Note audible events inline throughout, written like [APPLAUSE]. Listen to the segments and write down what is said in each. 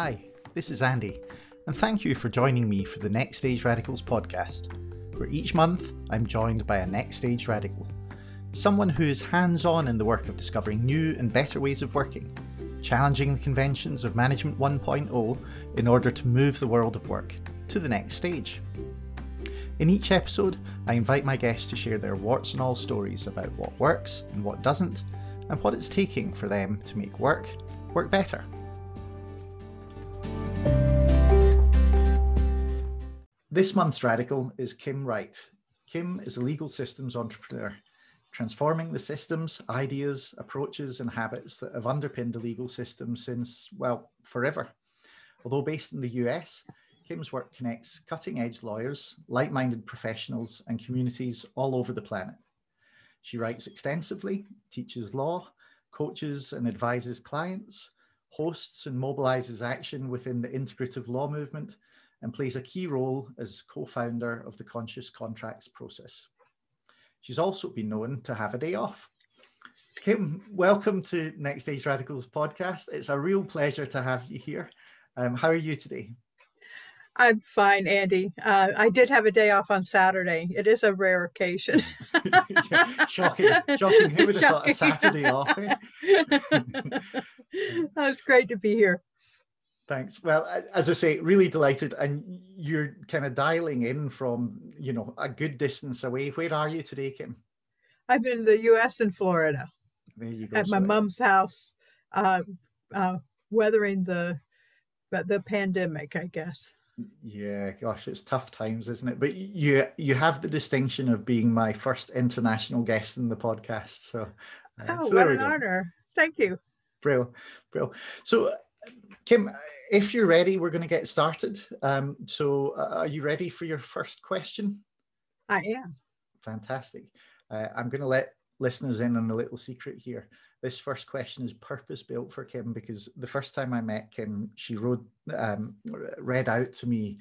Hi, this is Andy, and thank you for joining me for the Next Stage Radicals podcast, where each month I'm joined by a Next Stage Radical, someone who is hands on in the work of discovering new and better ways of working, challenging the conventions of Management 1.0 in order to move the world of work to the next stage. In each episode, I invite my guests to share their warts and all stories about what works and what doesn't, and what it's taking for them to make work work better. This month's radical is Kim Wright. Kim is a legal systems entrepreneur, transforming the systems, ideas, approaches, and habits that have underpinned the legal system since, well, forever. Although based in the US, Kim's work connects cutting edge lawyers, like minded professionals, and communities all over the planet. She writes extensively, teaches law, coaches and advises clients, hosts and mobilizes action within the integrative law movement, and plays a key role as co founder of the Conscious Contracts process. She's also been known to have a day off. Kim, welcome to Next Stage Radicals podcast. It's a real pleasure to have you here. Um, how are you today? I'm fine, Andy. Uh, I did have a day off on Saturday. It is a rare occasion. [LAUGHS] shocking, shocking. Who would have thought a Saturday off? Eh? [LAUGHS] oh, it's great to be here. Thanks. Well, as I say, really delighted, and you're kind of dialing in from you know a good distance away. Where are you today, Kim? I'm in the U.S. in Florida. There you go. At my mom's house, uh, uh, weathering the the pandemic, I guess. Yeah, gosh, it's tough times, isn't it? But you you have the distinction of being my first international guest in the podcast. So, uh, oh, so what an honor! Thank you. Brill, brill. So, Kim, if you're ready, we're going to get started. Um, so, uh, are you ready for your first question? I am. Fantastic. Uh, I'm going to let listeners in on a little secret here this first question is purpose built for Kim because the first time I met Kim, she wrote, um, read out to me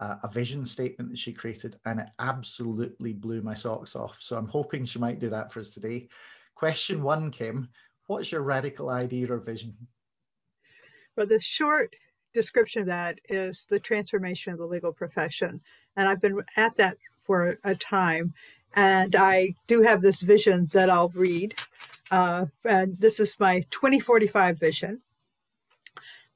uh, a vision statement that she created, and it absolutely blew my socks off. So I'm hoping she might do that for us today. Question one, Kim, what's your radical idea or vision? Well, the short description of that is the transformation of the legal profession, and I've been at that for a time. And I do have this vision that I'll read. Uh, and this is my 2045 vision.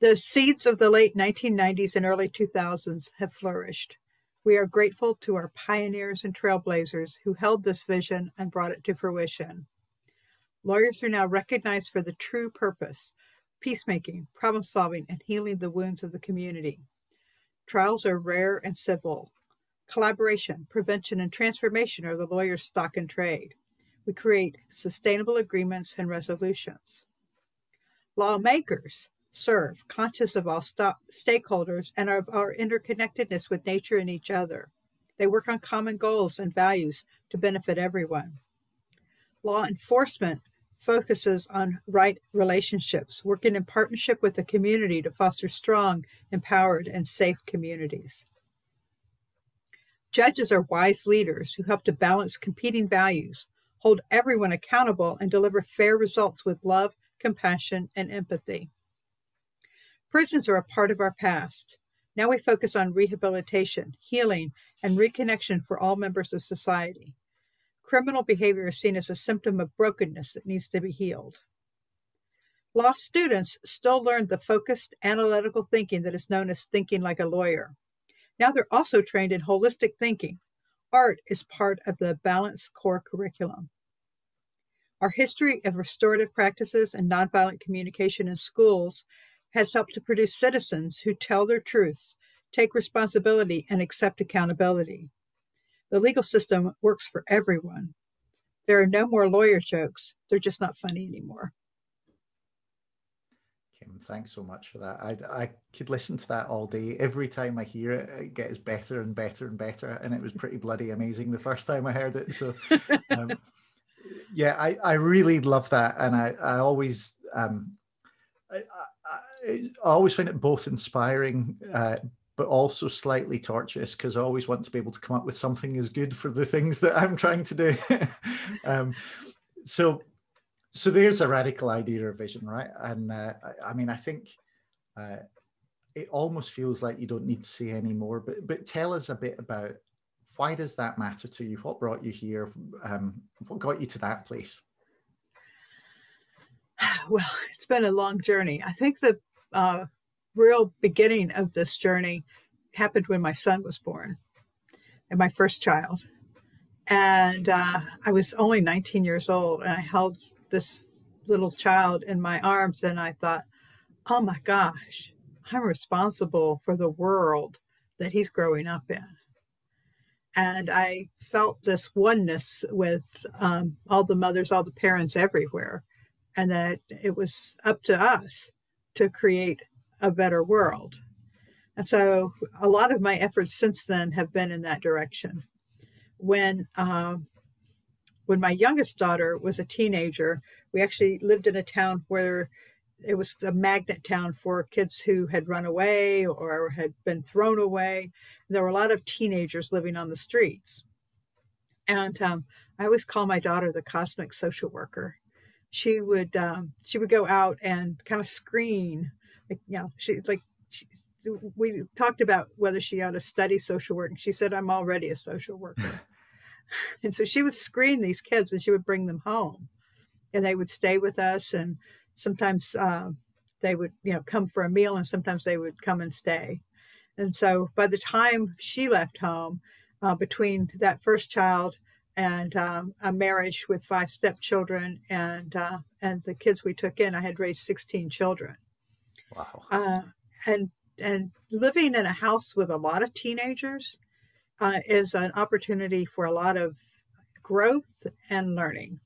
The seeds of the late 1990s and early 2000s have flourished. We are grateful to our pioneers and trailblazers who held this vision and brought it to fruition. Lawyers are now recognized for the true purpose peacemaking, problem solving, and healing the wounds of the community. Trials are rare and civil. Collaboration, prevention, and transformation are the lawyer's stock and trade. We create sustainable agreements and resolutions. Lawmakers serve, conscious of all st- stakeholders and of our interconnectedness with nature and each other. They work on common goals and values to benefit everyone. Law enforcement focuses on right relationships, working in partnership with the community to foster strong, empowered, and safe communities. Judges are wise leaders who help to balance competing values hold everyone accountable, and deliver fair results with love, compassion, and empathy. Prisons are a part of our past. Now we focus on rehabilitation, healing, and reconnection for all members of society. Criminal behavior is seen as a symptom of brokenness that needs to be healed. Law students still learn the focused analytical thinking that is known as thinking like a lawyer. Now they're also trained in holistic thinking. Art is part of the balanced core curriculum. Our history of restorative practices and nonviolent communication in schools has helped to produce citizens who tell their truths, take responsibility, and accept accountability. The legal system works for everyone. There are no more lawyer jokes, they're just not funny anymore. Kim, thanks so much for that. I, I could listen to that all day. Every time I hear it, it gets better and better and better. And it was pretty bloody amazing the first time I heard it. So [LAUGHS] um, yeah, I, I really love that, and I I always um, I, I, I always find it both inspiring, uh, but also slightly torturous because I always want to be able to come up with something as good for the things that I'm trying to do. [LAUGHS] um, so, so there's a radical idea or vision, right? And uh, I, I, mean, I think uh, it almost feels like you don't need to say any more. But but tell us a bit about why does that matter to you? What brought you here? Um, what got you to that place? [SIGHS] Well, it's been a long journey. I think the uh, real beginning of this journey happened when my son was born, and my first child. And uh, I was only 19 years old, and I held this little child in my arms, and I thought, oh my gosh, I'm responsible for the world that he's growing up in. And I felt this oneness with um, all the mothers, all the parents everywhere, and that it was up to us to create a better world. And so a lot of my efforts since then have been in that direction. When um, when my youngest daughter was a teenager, we actually lived in a town where it was a magnet town for kids who had run away or had been thrown away. There were a lot of teenagers living on the streets. And um, I always call my daughter the cosmic social worker. She would um, she would go out and kind of screen, you know, she like she, we talked about whether she ought to study social work, and she said, "I'm already a social worker." [LAUGHS] and so she would screen these kids, and she would bring them home, and they would stay with us, and sometimes uh, they would you know come for a meal and sometimes they would come and stay. And so by the time she left home uh, between that first child and um, a marriage with five stepchildren and uh, and the kids we took in i had raised 16 children wow uh, and and living in a house with a lot of teenagers uh, is an opportunity for a lot of growth and learning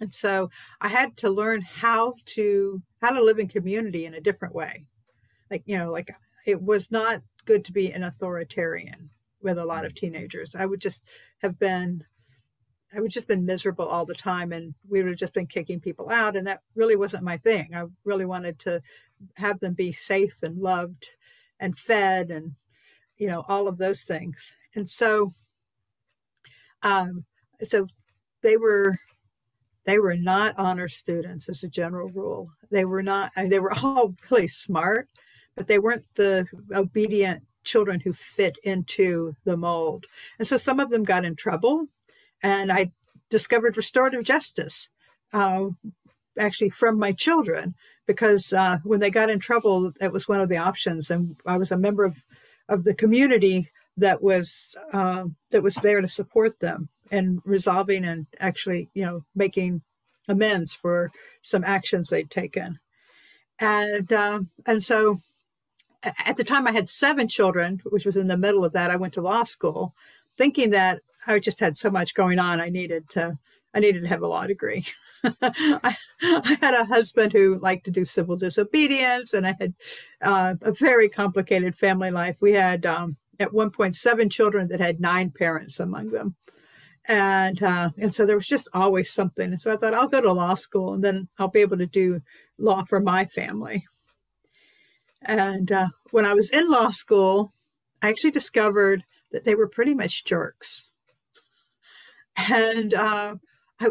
and so I had to learn how to how to live in community in a different way. Like, you know, like it was not good to be an authoritarian with a lot of teenagers. I would just have been I would just been miserable all the time and we would have just been kicking people out and that really wasn't my thing. I really wanted to have them be safe and loved and fed and you know all of those things. And so um so they were they were not honor students as a general rule. They were not, I mean, they were [LAUGHS] all really smart, but they weren't the obedient children who fit into the mold. And so some of them got in trouble. And I discovered restorative justice uh, actually from my children because uh, when they got in trouble, that was one of the options. And I was a member of, of the community that was uh, that was there to support them and resolving and actually, you know, making amends for some actions they'd taken. And um, and so at the time I had seven children, which was in the middle of that. I went to law school, thinking that I just had so much going on. I needed to I needed to have a law degree. [LAUGHS] I, I, had a husband who liked to do civil disobedience, and I had uh, a very complicated family life. We had um, at one point seven children that had nine parents among them and uh, and so there was just always something. And so I thought I'll go to law school, and then I'll be able to do law for my family. And uh, when I was in law school, I actually discovered that they were pretty much jerks. And uh, I,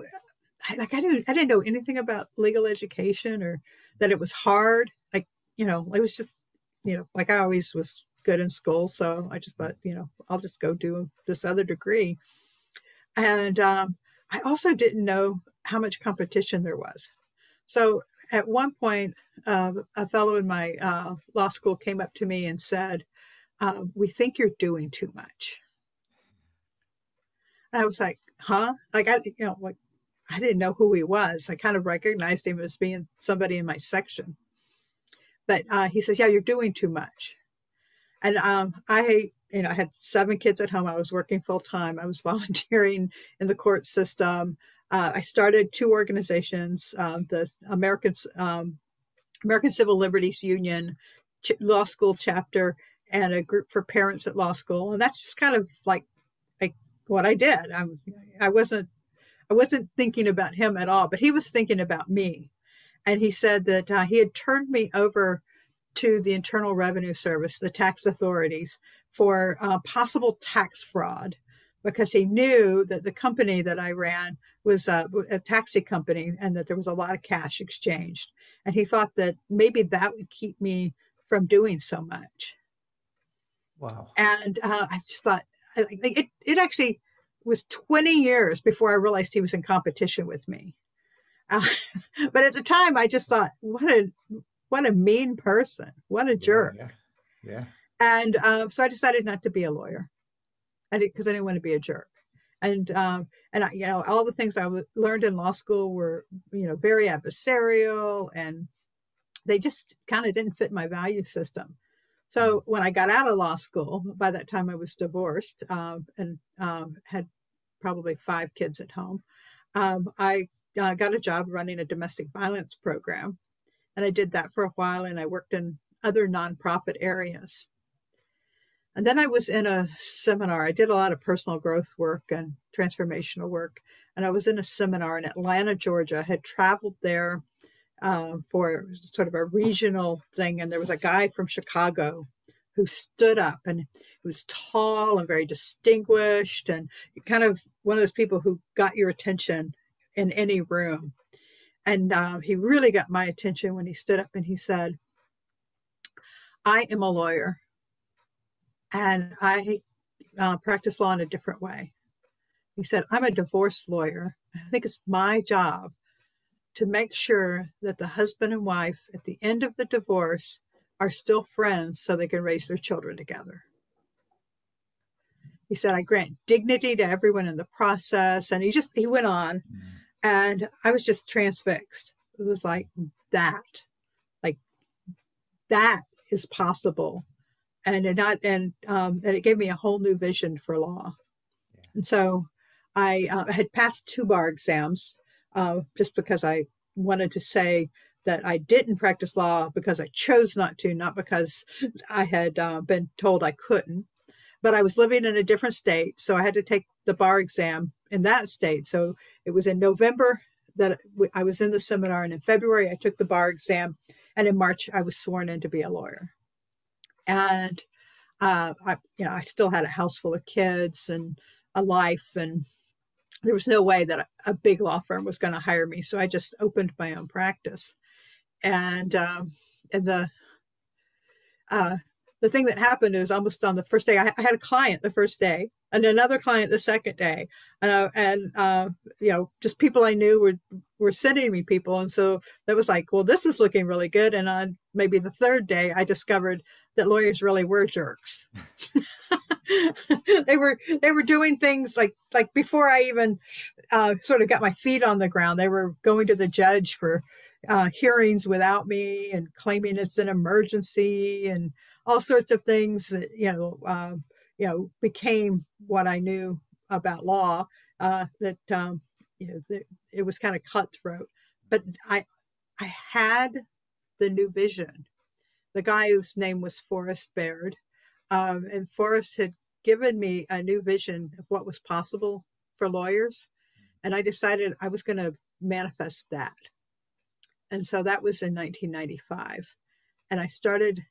I, like I didn't I didn't know anything about legal education or that it was hard. Like you know, it was just you know like I always was good in school, so I just thought you know I'll just go do this other degree and um, I also didn't know how much competition there was. So at one point, uh, a fellow in my uh, law school came up to me and said, uh, "We think you're doing too much." And I was like, "Huh?" Like I, you know, like I didn't know who he was. I kind of recognized him as being somebody in my section. But uh, he says, "Yeah, you're doing too much." And um, I you know, I had seven kids at home. I was working full time. I was [LAUGHS] volunteering in the court system. Uh, I started two organizations: um, the American um, American Civil Liberties Union Ch- Law School chapter, and a group for parents at law school. And that's just kind of like like what I did. I'm I wasn't I wasn't thinking about him at all, but he was thinking about me. And he said that uh, he had turned me over to the Internal Revenue Service, the tax authorities, for uh, possible tax fraud because he knew that the company that I ran was a, a, taxi company and that there was a lot of cash exchanged. And he thought that maybe that would keep me from doing so much. Wow. And uh, I just thought it, it actually was 20 years before I realized he was in competition with me. Uh, [LAUGHS] but at the time, I just thought, what a what a mean person, what a jerk. Yeah. yeah. And uh, so I decided not to be a lawyer, I because I didn't want to be a jerk. And um, and I, you know all the things I w- learned in law school were you know very adversarial, and they just kind of didn't fit my value system. So when I got out of law school, by that time I was divorced um, and um, had probably five kids at home. Um, I uh, got a job running a domestic violence program, and I did that for a while. And I worked in other nonprofit areas. And then I was in a seminar. I did a lot of personal growth work and transformational work. And I was in a seminar in Atlanta, Georgia. I had traveled there uh, for sort of a regional thing. And there was a guy from Chicago who stood up and he was tall and very distinguished and kind of one of those people who got your attention in any room. And uh, he really got my attention when he stood up and he said, I am a lawyer and I uh, practice law in a different way. He said, I'm a divorce lawyer. I think it's my job to make sure that the husband and wife at the end of the divorce are still friends so they can raise their children together. He said, I grant dignity to everyone in the process. And he just, he went on. Mm. And I was just transfixed. It was like that, like that is possible. And it not, and, um, and it gave me a whole new vision for law. Yeah. And so I uh, had passed two bar exams uh, just because I wanted to say that I didn't practice law because I chose not to, not because I had uh, been told I couldn't. But I was living in a different state, so I had to take the bar exam in that state. So it was in November that I was in the seminar, and in February I took the bar exam, and in March I was sworn in to be a lawyer. And uh, I, you know, I still had a house full of kids and a life, and there was no way that a big law firm was going to hire me. So I just opened my own practice and um, and the uh, the thing that happened is almost on the first day I, I, had a client the first day and another client the second day and uh, and uh, you know just people I knew were were sending me people and so that was like well this is looking really good and on maybe the third day I discovered that lawyers really were jerks. [LAUGHS] [LAUGHS] they were they were doing things like like before I even uh, sort of got my feet on the ground. They were going to the judge for uh, hearings without me and claiming it's an emergency and all sorts of things that you know uh, you know became what I knew about law uh, that um, you know that it was kind of cutthroat but I I had the new vision the guy whose name was Forrest Baird um, and Forrest had given me a new vision of what was possible for lawyers and I decided I was going to manifest that and so that was in 1995. And I started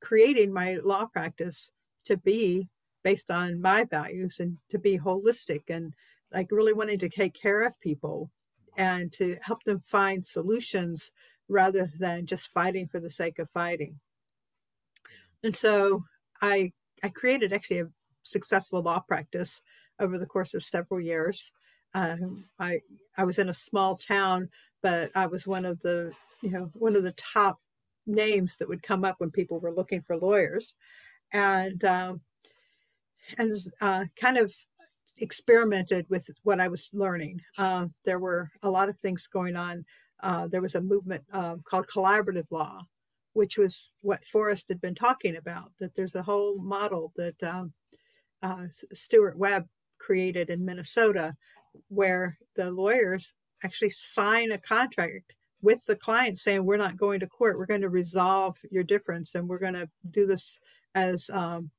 creating my law practice to be based on my values and to be holistic and like really wanting to take care of people and to help them find solutions rather than just fighting for the sake of fighting. And so I I created actually a successful law practice over the course of several years. Um, I I was in a small town but I was one of the, you know, one of the top names that would come up when people were looking for lawyers, and um, and uh, kind of experimented with what I was learning. Uh, there were a lot of things going on. Uh, there was a movement um, called collaborative law, which was what Forrest had been talking about. That there's a whole model that um, uh, Stuart Webb created in Minnesota, where the lawyers actually sign a contract with the client saying we're not going to court we're going to resolve your difference and we're going to do this as um,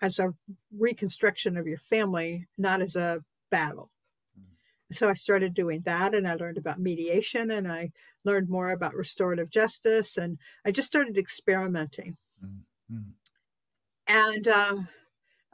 as a reconstruction of your family not as a battle. So i started doing that and i learned about mediation and i learned more about restorative justice and i just started experimenting mm-hmm. and uh,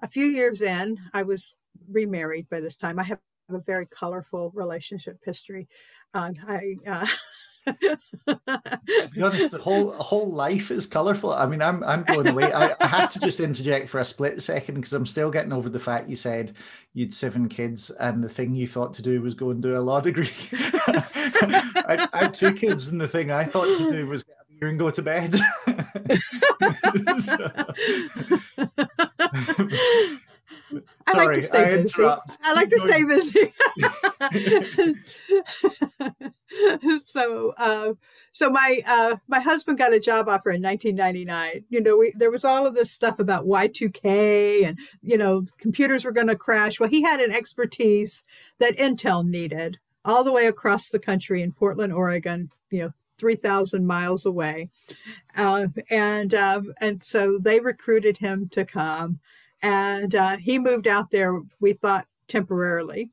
a few years in i was remarried by this time i have a very colorful relationship history. Um, I uh, [LAUGHS] to be honest, the whole whole life is colourful. I mean, I'm I'm blown away. I, I have to just interject for a split second because I'm still getting over the fact you said you'd seven kids and the thing you thought to do was go and do a law degree. [LAUGHS] I, I, had two kids and the thing I thought to do was get a beer and go to bed. [LAUGHS] [LAUGHS] I like to stay I busy. I like to stay busy. [LAUGHS] [LAUGHS] so, uh, so my uh, my husband got a job offer in 1999. You know, we, there was all of this stuff about Y2K and you know computers were going to crash. Well, he had an expertise that Intel needed all the way across the country in Portland, Oregon. You know, 3,000 miles away. Uh, and um, and so they recruited him to come and uh, he moved out there. We thought temporarily,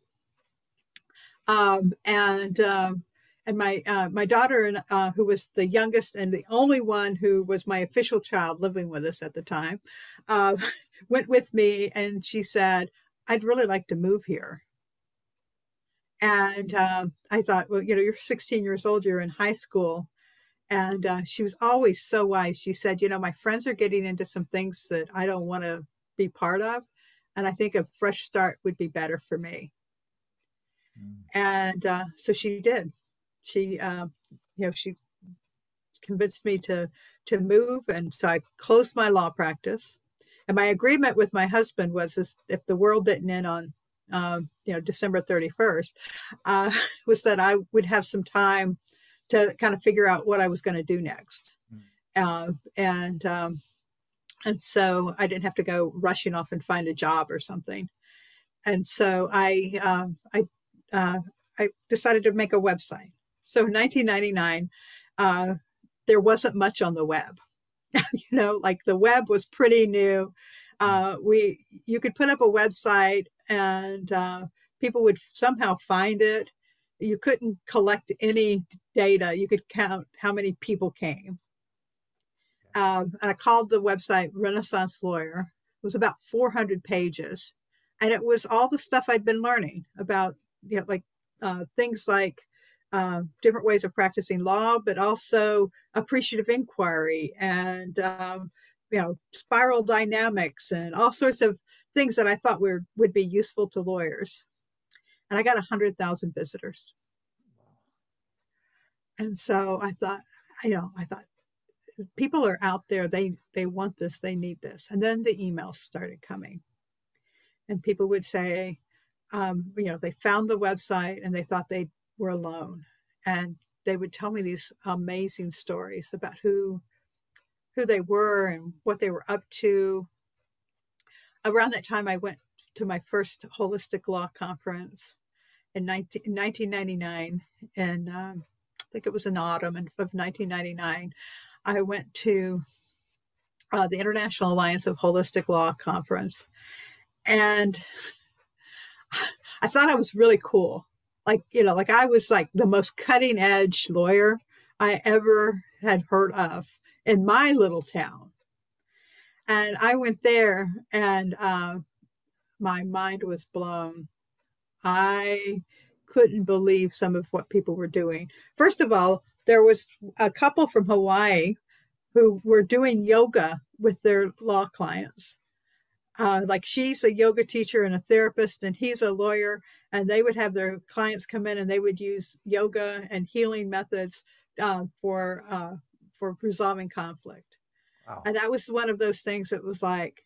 um, and um, and my uh, my daughter, uh, who was the youngest and the only one who was my official child living with us at the time, uh, [LAUGHS] went with me, and she said, "I'd really like to move here." And uh, I thought, well, you know, you're 16 years old, you're in high school. And uh, she was always so wise. She said, you know, my friends are getting into some things that I don't want to be part of. And I think a fresh start would be better for me. Mm. And uh, so she did. She, uh, you know, she convinced me to to move, and so I closed my law practice. And my agreement with my husband was, if the world didn't end on, um, you know, December thirty first, uh, [LAUGHS] was that I would have some time to kind of figure out what I was going to do next. Mm. and um, and so I didn't have to go rushing off and find a job or something. And so I um, I uh, I decided to make a website. So in 1999, uh, there wasn't much on the web. [LAUGHS] you know, like the web was pretty new. Uh, we you could put up a website and uh, people would somehow find it. You couldn't collect any data. You could count how many people came um, and I called the website Renaissance Lawyer. It was about 400 pages, and it was all the stuff I'd been learning about, you know, like uh, things like uh, different ways of practicing law, but also appreciative inquiry and um, you know spiral dynamics and all sorts of things that I thought were would be useful to lawyers. And I got hundred thousand visitors. And so I thought, you know, I thought people are out there they they want this they need this. And then the emails started coming. And people would say um, you know they found the website and they thought they were alone. And they would tell me these amazing stories about who who they were and what they were up to. Around that time i went to my first holistic law conference in, 19, 1999 and um, i think it was in autumn of 1999 I went to uh, the International Alliance of Holistic Law conference, and [LAUGHS] I thought I was really cool. Like you know, like I was like the most cutting edge lawyer I ever had heard of in my little town. And I went there, and uh, my mind was blown. I couldn't believe some of what people were doing. First of all, there was a couple from Hawaii who were doing yoga with their law clients. Uh, like she's a yoga teacher and a therapist, and he's a lawyer, and they would have their clients come in and they would use yoga and healing methods uh, for uh, for resolving conflict. Wow. And that was one of those things that was like,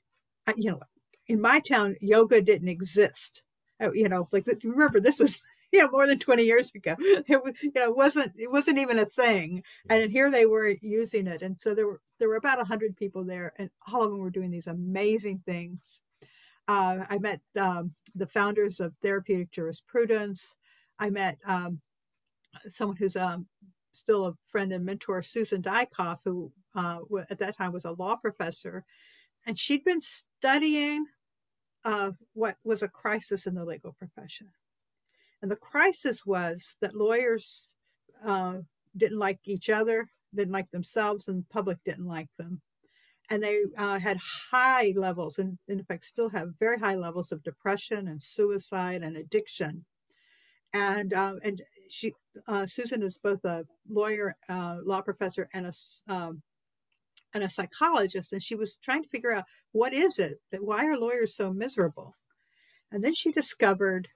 you know, in my town, yoga didn't exist. Uh, you know, like remember this was [LAUGHS] you know more than 20 years ago. [LAUGHS] It you know it wasn't it wasn't even a thing. And here they were using it. And so there were there were about 100 people there and all of them were doing these amazing things. Uh, i met um, the founders of therapeutic jurisprudence. I met um, someone who's um, still a friend and mentor susan Daicoff who uh, at that time was a law professor. And she'd been studying uh, what was a crisis in the legal profession and the crisis was that lawyers uh, didn't like each other, didn't like themselves, and the public didn't like them. And they uh, had high levels, and, in fact, still have very high levels of depression and suicide and addiction. And uh, and she uh, Susan is both a lawyer, uh, law professor, and a um, and a psychologist, and she was trying to figure out what is it that why are lawyers so miserable, and then she discovered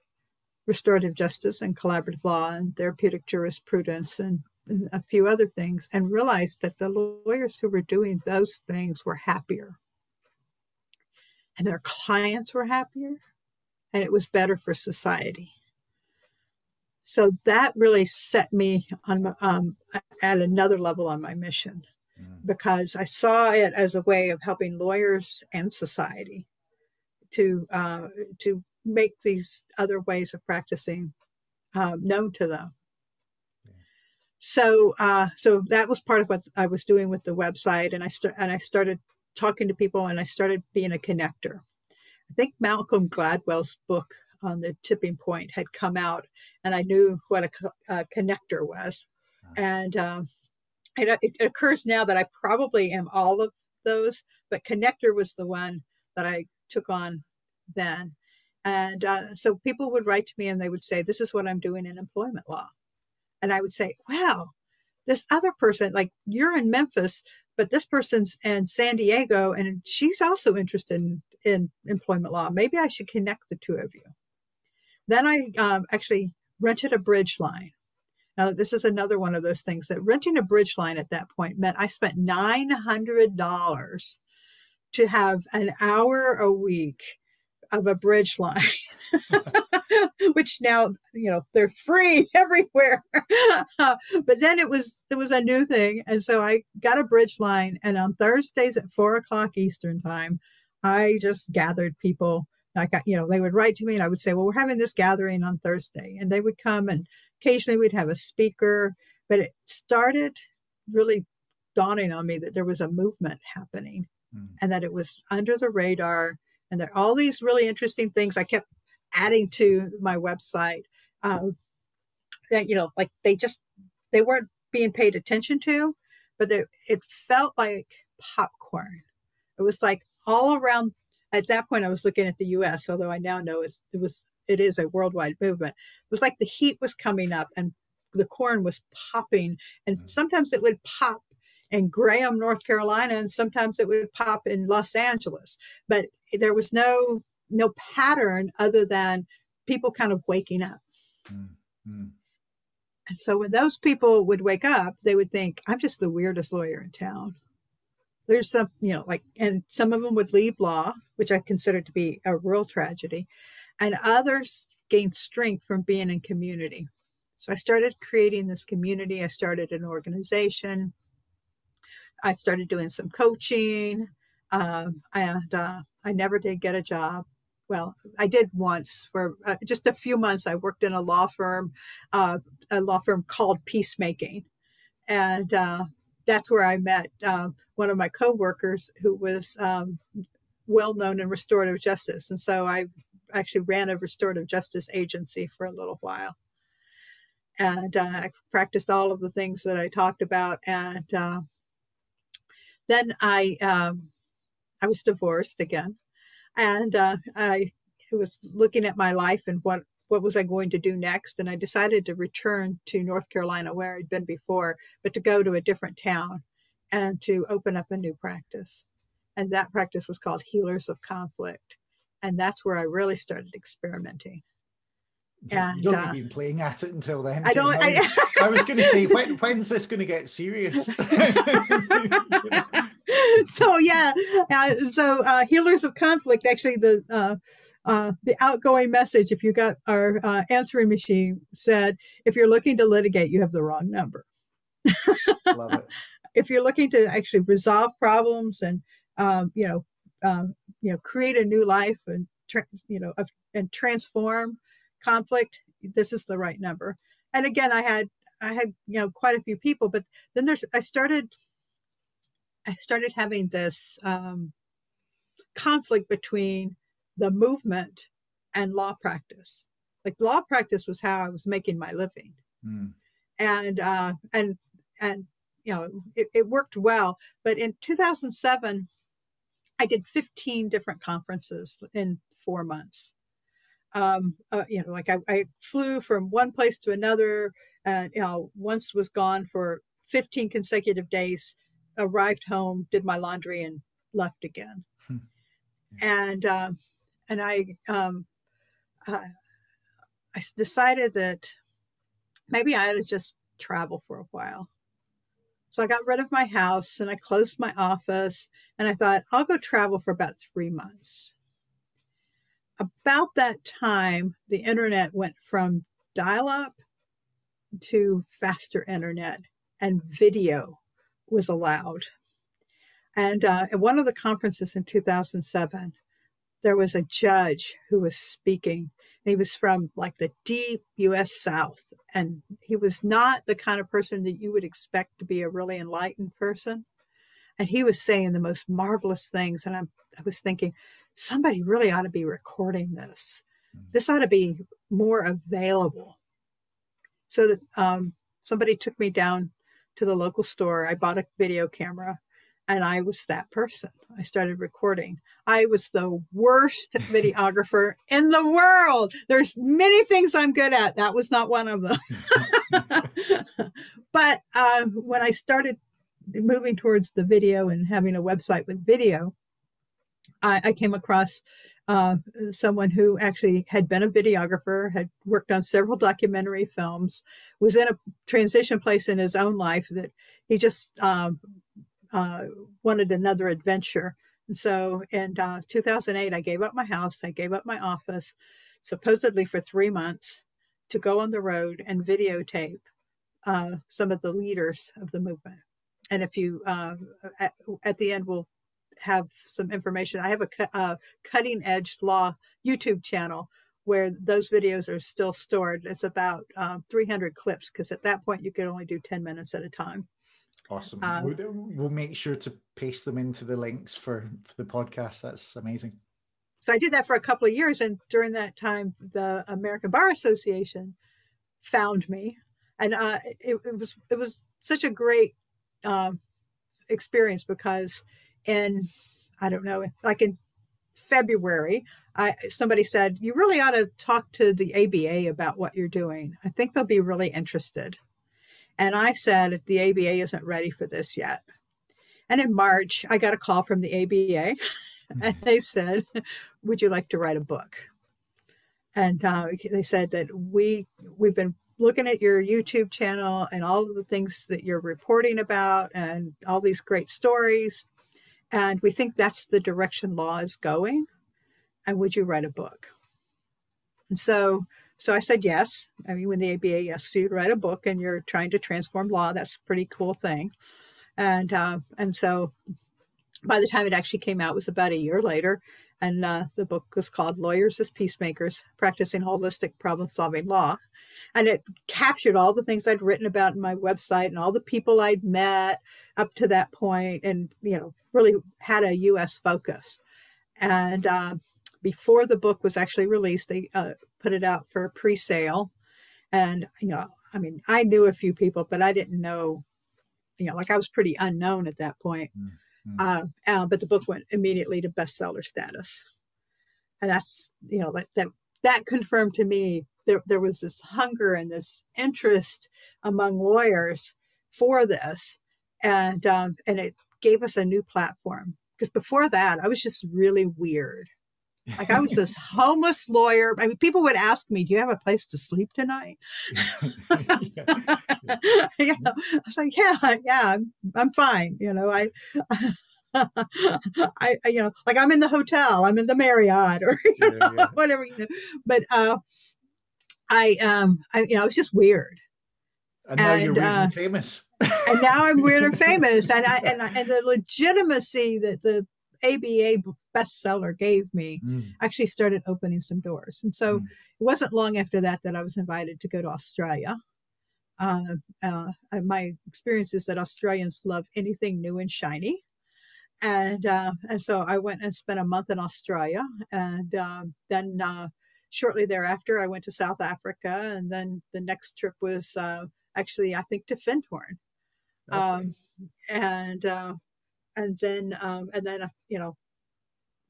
restorative justice and collaborative law and therapeutic jurisprudence and, and a few other things, and realized that the lawyers who were doing those things were happier, and their clients were happier, and it was better for society so that really set me on um, at another level on my mission mm. because I saw it as a way of helping lawyers and society to uh, to make these other ways of practicing uh, known to them. So uh, so that was part of what I was doing with the website, and I st- and I started talking to people, and I started being a connector. I think Malcolm Gladwell's book on the tipping point had come out, and I knew what a, a connector was. Uh-huh. And um, it, it, occurs now that I probably am all of those, but connector was the one that I took on then. And uh, so people would write to me and they would say, This is what I'm doing in employment law. And I would say, Wow, this other person, like you're in Memphis, but this person's in San Diego and she's also interested in, in employment law. Maybe I should connect the two of you. Then I um, actually rented a bridge line. Now, this is another one of those things that renting a bridge line at that point meant I spent $900 to have an hour a week of a bridge line, [LAUGHS] which now, you know, they're free [LAUGHS] everywhere. [LAUGHS] but then it was, it was a new thing. And so I got a bridge line and on Thursdays at four o'clock Eastern time, I just gathered people like you know they would write to me and i would say well we're having this gathering on thursday and they would come and occasionally we'd have a speaker but it started really dawning on me that there was a movement happening mm. and that it was under the radar and there are all these really interesting things i kept adding to my website um, that you know like they just they weren't being paid attention to but they, it felt like popcorn it was like all around at that point I was looking at the US, although I now know it's, it was it is a worldwide movement. It was like the heat was coming up and the corn was popping, and mm. sometimes it would pop in Graham, North Carolina, and sometimes it would pop in Los Angeles. But there was no no pattern other than people kind of waking up. Mm-hmm. And so when those people would wake up, they would think, I'm just the weirdest lawyer in town there's some, you know, like, and some of them would leave law, which I consider to be a real tragedy, and others gained strength from being in community. So I started creating this community. I started an organization. I started doing some coaching, um, and uh, I never did get a job. Well, I did once for uh, just a few months. I worked in a law firm, uh, a law firm called Peacemaking, and uh, that's where I met um, one of my coworkers who was um, well known in restorative justice, and so I actually ran a restorative justice agency for a little while, and uh, I practiced all of the things that I talked about, and uh, then I um, I was divorced again, and uh, I was looking at my life and what what was I going to do next? And I decided to return to North Carolina where I'd been before, but to go to a different town and to open up a new practice. And that practice was called Healers of Conflict. And that's where I really started experimenting. And, you don't uh, been playing at it until then. I don't. I, I, was going to say, when, when's this going to get serious? [LAUGHS] so yeah, uh, so uh, healers of conflict. Actually, the uh, uh, the outgoing message, if you got our uh, answering machine, said, if you're looking to litigate, you have the wrong number. [LAUGHS] Love it. if you're looking to actually resolve problems and, um, you know, um, you know, create a new life and, tra- you know, and transform conflict, this is the right number. And again, I had, I had, you know, quite a few people, but then there's, I started, I started having this um, conflict between the movement and law practice. Like law practice was how I was making my living. Mm. And uh, and and you know it, it worked well. But in 2007, I did 15 different conferences in four months. Um, uh, you know, like I, I, flew from one place to another, and you know, once was gone for 15 consecutive days, arrived home, did my laundry, and left again. Hmm. And um, and I um, uh, I decided that maybe I had to just travel for a while. So I got rid of my house and I closed my office and I thought I'll go travel for about three months about that time, the internet went from dial up to faster internet, and video was allowed. And uh, at one of the conferences in 2007, there was a judge who was speaking. And he was from like the deep US South. And he was not the kind of person that you would expect to be a really enlightened person. And he was saying the most marvelous things. And I'm, I was thinking, somebody really ought to be recording this. Mm-hmm. This ought to be more available. So that um, somebody took me down to the local store. I bought a video camera and I was that person. I started recording. I was the worst [LAUGHS] videographer in the world. There's many things I'm good at. That was not one of them. [LAUGHS] but um, when I started moving towards the video and having a website with video, I, I came across uh, someone who actually had been a videographer, had worked on several documentary films, was in a transition place in his own life that he just um, uh, wanted another adventure. And so in uh, 2008, I gave up my house, I gave up my office, supposedly for three months, to go on the road and videotape uh, some of the leaders of the movement. And if you, uh, at, at, the end, we'll have some information. I have a uh, cutting edge law YouTube channel where those videos are still stored. It's about um, 300 clips because at that point you could only do 10 minutes at a time. Awesome. Um, we'll, we'll, make sure to paste them into the links for, for the podcast. That's amazing. So I did that for a couple of years, and during that time, the American Bar Association found me, and uh, it, it was it was such a great um, experience because in I don't know, like in February, I somebody said you really ought to talk to the ABA about what you're doing. I think they'll be really interested. And I said the ABA isn't ready for this yet. And in March, I got a call from the ABA, [LAUGHS] and they said, "Would you like to write a book?" And uh, they said that we we've been looking at your YouTube channel and all of the things that you're reporting about and all these great stories. And we think that's the direction law is going. And would you write a book? And so, so I said yes. I mean, when the ABA asks you write a book and you're trying to transform law, that's a pretty cool thing. And uh, and so, by the time it actually came out, was about a year later, and uh, the book was called "Lawyers as Peacemakers: Practicing Holistic Problem-Solving Law." And it captured all the things I'd written about in my website and all the people I'd met up to that point, and you know, really had a U.S. focus. And uh, before the book was actually released, they uh, put it out for pre-sale, and you know, I mean, I knew a few people, but I didn't know, you know, like I was pretty unknown at that point. Mm-hmm. Uh, uh, but the book went immediately to bestseller status, and that's you know that that that confirmed to me there, there was this hunger and this interest among lawyers for this and um, and it gave us a new platform because before that i was just really weird like i was this [LAUGHS] homeless lawyer i mean people would ask me do you have a place to sleep tonight [LAUGHS] [LAUGHS] yeah. i was like yeah yeah i'm, I'm fine you know i I, you know, like I'm in the hotel, I'm in the Marriott or yeah, yeah. whatever, you know. But uh, I um I you know it was just weird. And now and, you're weird uh, and famous. [LAUGHS] and now I'm weird and famous, and I and I, and the legitimacy that the ABA bestseller gave me mm. actually started opening some doors. And so mm. it wasn't long after that that I was invited to go to Australia. Uh, uh, my experience is that Australians love anything new and shiny. And uh, and so I went and spent a month in Australia, and um, then uh, shortly thereafter, I went to South Africa, and then the next trip was uh, actually, I think, to Findhorn, okay. um, and uh, and then um, and then uh, you know,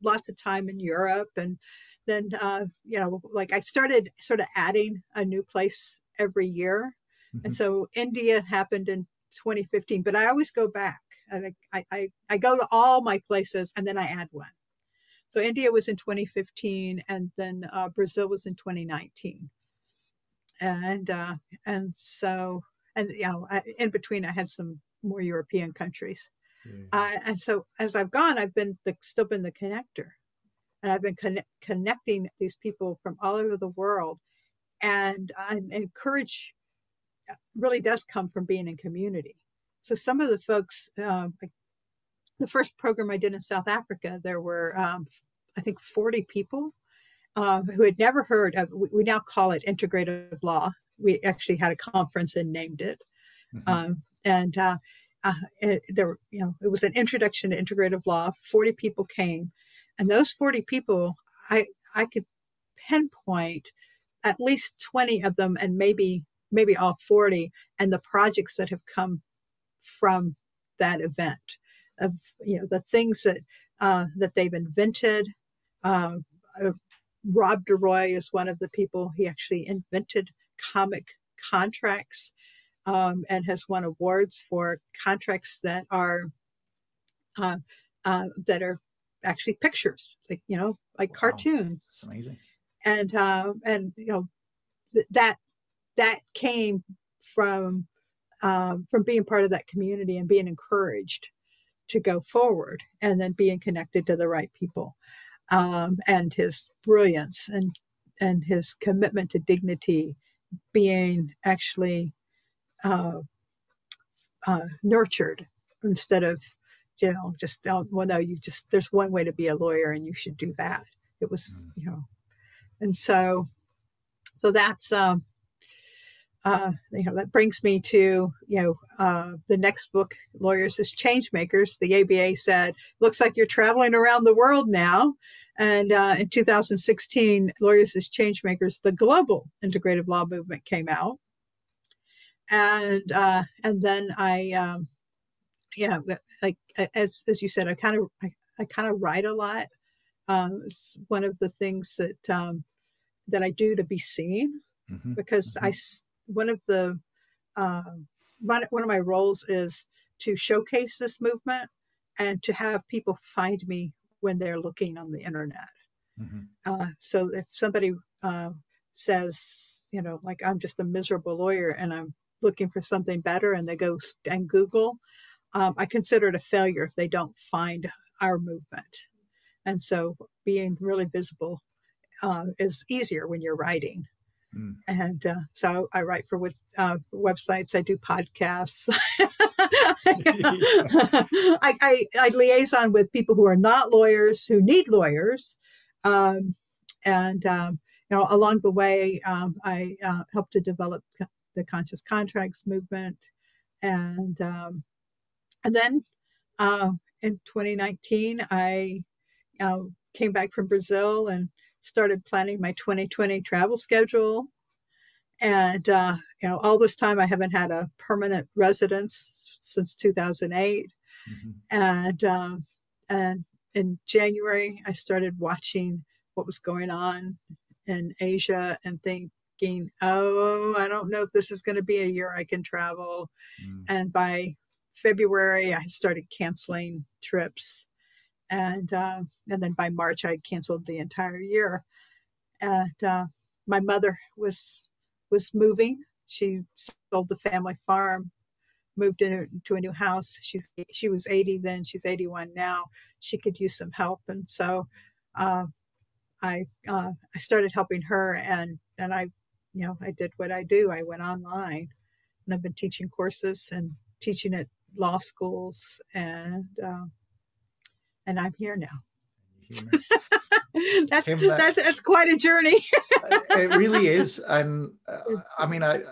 lots of time in Europe, and then uh, you know, like I started sort of adding a new place every year, mm-hmm. and so India happened in 2015. But I always go back. I I I, I go to all my places, and then I add one. So India was in 2015, and then uh, Brazil was in 2019, and uh, and so and you know I, in between I had some more European countries. Mm-hmm. Uh, and so as I've gone, I've been the, still been the connector, and I've been con- connecting these people from all over the world, and I encourage uh, really does come from being in community. So some of the folks, um, like the first program I did in South Africa, there were um, I think 40 people um, who had never heard of. We, we now call it integrative law. We actually had a conference and named it. Mm-hmm. Um, and uh, uh, it, there, you know, it was an introduction to integrative law. Forty people came, and those forty people, I I could pinpoint at least twenty of them, and maybe maybe all forty, and the projects that have come from that event of you know the things that uh, that they've invented. Um, uh, Rob de Rooy is one of the people. He actually invented comic contracts um, and has won awards for contracts that are uh, uh, that are actually pictures, like you know, like wow. cartoons. That's amazing. And uh, and you know th- that that came from um, from being part of that community and being encouraged to go forward, and then being connected to the right people, um, and his brilliance and and his commitment to dignity being actually uh, uh, nurtured instead of you know just oh, well no you just there's one way to be a lawyer and you should do that it was mm. you know and so so that's um uh, you know that brings me to you know uh, the next book lawyers as change makers the aba said looks like you're traveling around the world now and uh, in 2016 lawyers as change makers the global integrative law movement came out and uh, and then I, um, yeah, like as as you said, I kind of I, I kind of write a lot. Um, it's one of the things that um, that I do to be seen mm-hmm. because mm-hmm. I one of the um, one, one of my roles is to showcase this movement and to have people find me when they're looking on the internet. Mm-hmm. Uh, so if somebody uh, says, you know, like I'm just a miserable lawyer and I'm looking for something better and they go and Google, um, I consider it a failure if they don't find our movement. And so being really visible uh, is easier when you're writing. Mm. And uh, so I write for uh, websites, I do podcasts. [LAUGHS] I, I, I, liaison with people who are not lawyers, who need lawyers. Um, and, um, you know, along the way, um, I uh, to develop the conscious contracts movement, and um, and then uh, in 2019, I uh, came back from Brazil and started planning my 2020 travel schedule. And uh, you know, all this time I haven't had a permanent residence since 2008, mm-hmm. and um, and in January I started watching what was going on in Asia and thinking, oh, I don't know if this is going to be a year I can travel. Mm. And by February, I started canceling trips. And uh, and then by March, I canceled the entire year. And uh, my mother was was moving. She sold the family farm, moved into a new house. She's she was 80 then. She's 81 now. She could use some help, and so uh, I uh, I started helping her, and and I you know, I did what I do. I went online and I've been teaching courses and teaching at law schools and uh, and I'm here now. [LAUGHS] that's that's that's quite a journey. [LAUGHS] it really is, and uh, I mean, I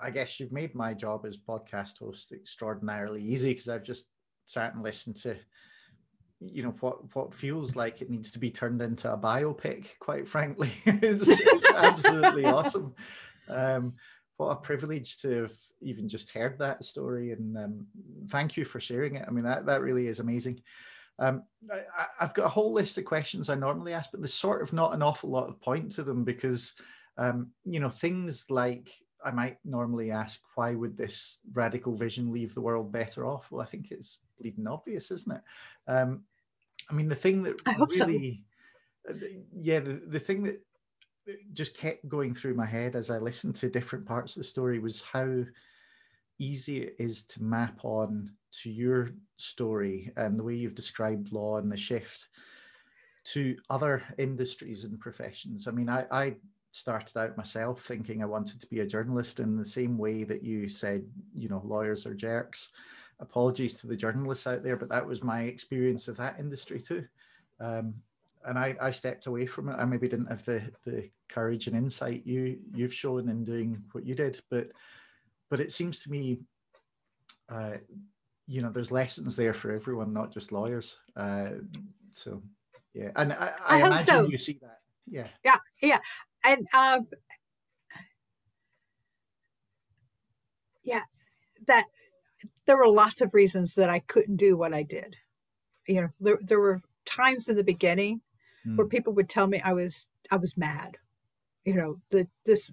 I guess you've made my job as podcast host extraordinarily easy because I've just sat and listened to you know what what feels like it needs to be turned into a biopic quite frankly. [LAUGHS] It's, it's absolutely awesome. Um, what a privilege to have even just heard that story and um, thank you for sharing it. I mean that, that really is amazing Um, I, have got a whole list of questions I normally ask, but there's sort of not an awful lot of point to them because, um, you know, things like I might normally ask, why would this radical vision leave the world better off? Well, I think it's bleeding obvious, isn't it? Um, I mean, the thing that really, so. Uh, yeah, the, the thing that just kept going through my head as I listened to different parts of the story was how easy it is to map on to your story and the way you've described law and the shift to other industries and professions. I mean, I, I started out myself thinking I wanted to be a journalist in the same way that you said, you know, lawyers are jerks. Apologies to the journalists out there, but that was my experience of that industry too. Um, and I, I stepped away from it. I maybe didn't have the the courage and insight you you've shown in doing what you did, but but it seems to me, uh, you know, there's lessons there for everyone, not just lawyers. Uh, so yeah, and I, I, I imagine so. you see that. Yeah. Yeah, yeah, and um, yeah, that there were lots of reasons that I couldn't do what I did. You know, there there were times in the beginning mm. where people would tell me I was I was mad. You know, that this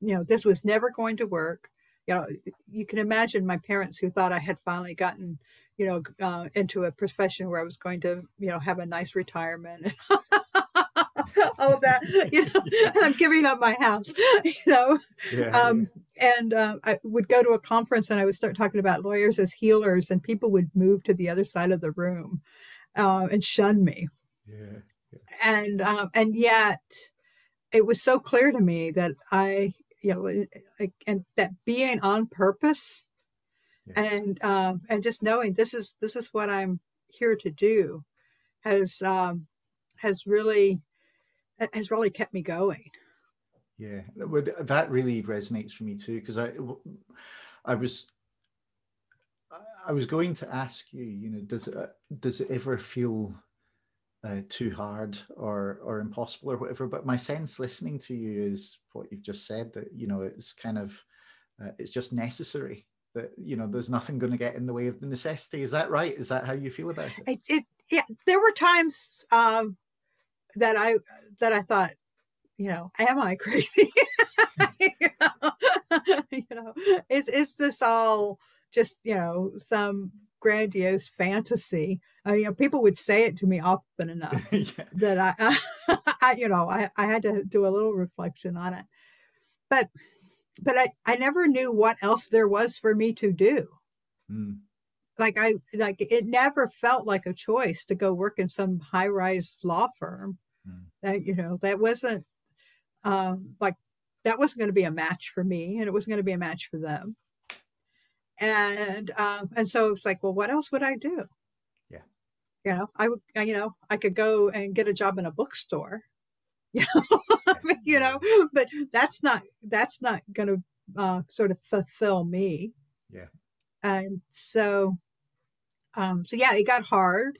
you know, this was never going to work. You know, you can imagine my parents who thought I had finally gotten, you know, uh, into a profession where I was going to, you know, have a nice retirement. And [LAUGHS] all of that, you know, [LAUGHS] and I'm giving up my house, [LAUGHS] you know. Yeah, um, yeah. And uh, I would go to a conference and I would start talking about lawyers as healers, and people would move to the other side of the room uh, and shun me. Yeah and um, and yet it was so clear to me that I, you know, and that being on purpose, yeah. and um, and just knowing this is this is what I'm here to do, has um, has really has really kept me going. Yeah, that that really resonates for me too because I I was I was going to ask you, you know, does it does it ever feel uh, too hard or or impossible or whatever. But my sense listening to you is what you've just said that you know it's kind of uh, it's just necessary that you know there's nothing going to get in the way of the necessity. Is that right? Is that how you feel about it? It, it yeah. There were times um, that I that I thought, you know, am I [LAUGHS] crazy? you, know, you know, is is this all just you know some grandiose fantasy. Uh, you know, people would say it to me often enough [LAUGHS] yeah. that I, [LAUGHS] I, you know, I, I had to do a little reflection on it. But, but I, I never knew what else there was for me to do. Mm. Like I, like it never felt like a choice to go work in some high rise law firm. Mm. That you know, that wasn't um, like that wasn't going to be a match for me, and it wasn't going to be a match for them and um, and so it's like, well, what else would I do? You know, I would, you know, I could go and get a job in a bookstore, [LAUGHS] you know, [LAUGHS] you know, but that's not that's not going to uh, sort of fulfill me. Yeah, and so, um, so yeah, it got hard,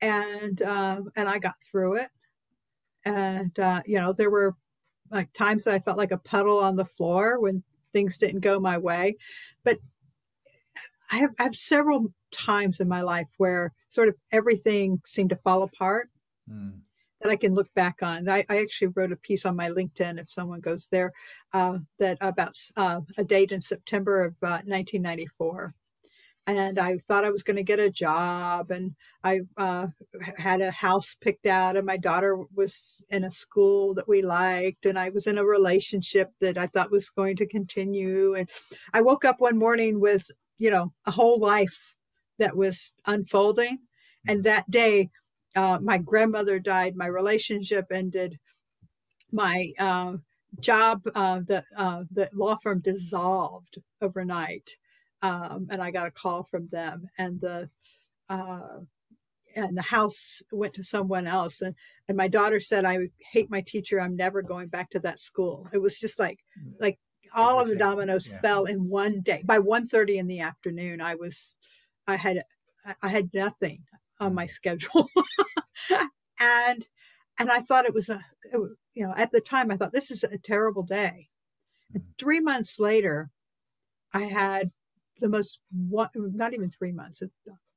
and um, and I got through it, and uh, you know, there were like times that I felt like a puddle on the floor when things didn't go my way. But I have, I have several times in my life where sort of everything seemed to fall apart mm. that I can look back on. I, I, actually wrote a piece on my LinkedIn, if someone goes there, uh, that about uh, a date in September of uh, 1994 and I thought I was going to get a job, and I uh, had a house picked out, and my daughter was in a school that we liked, and I was in a relationship that I thought was going to continue. And I woke up one morning with, you know, a whole life that was unfolding, and mm-hmm. that day, uh, my grandmother died, my relationship ended, my uh, job, uh, the uh, the law firm dissolved overnight um, and I got a call from them, and the uh, and the house went to someone else, and and my daughter said, "I hate my teacher. I'm never going back to that school." It was just like mm. like all of the dominoes yeah. fell in one day. By 1.30 in the afternoon, I was I had I had nothing on my mm. schedule, [LAUGHS] and and I thought it was a it you know at the time I thought this is a terrible day. And mm. three months later, I had the most not even three months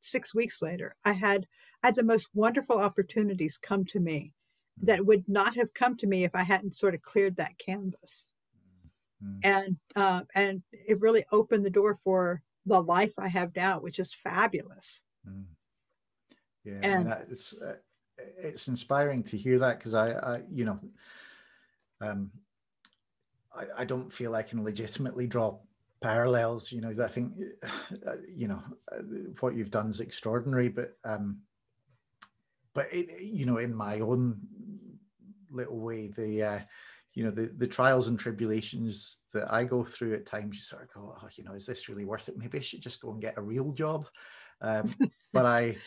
six weeks later, I had I had the most wonderful opportunities come to me that would not have come to me if I hadn't sort of cleared that canvas. Mm-hmm. And uh, and it really opened the door for the life I have now, which is fabulous. Mm. Yeah, and it's uh, it's inspiring to hear that because I, I, you know, um, I, I don't feel I can legitimately draw parallels. You know, I think, [SIGHS] uh, you know, uh, what you've done is extraordinary, but um, but it, you know, in my own little way, the uh, you know the the trials and tribulations that I go through at times, you sort of go, oh, you know, is this really worth it? Maybe I should just go and get a real job. Um, [LAUGHS] but I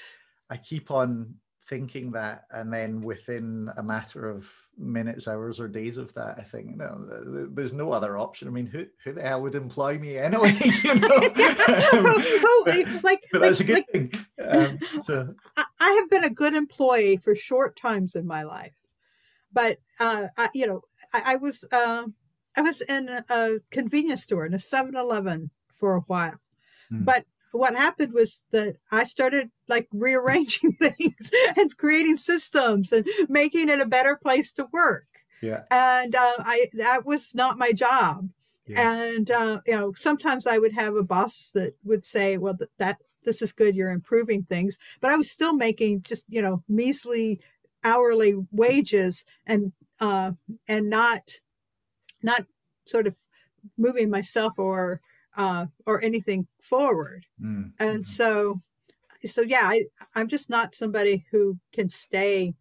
I keep on thinking that and then within a matter of minutes hours or days of that i think no there's no other option i mean who, who the hell would employ me anyway [LAUGHS] you know [LAUGHS] but, like but that's like, a good like, thing um, so i have been a good employee for short times in my life but uh I, you know I, I was uh, i was in a convenience store in a 7-eleven for a while hmm. but what happened was that I started like rearranging [LAUGHS] things and creating systems and making it a better place to work. Yeah. And uh, I that was not my job. Yeah. And uh, you know, sometimes I would have a boss that would say, "Well, that, that this is good. You're improving things," but I was still making just you know measly hourly wages and uh, and not not sort of moving myself or uh, or anything forward. Mm-hmm. And so, so yeah, I, I'm just not somebody who can stay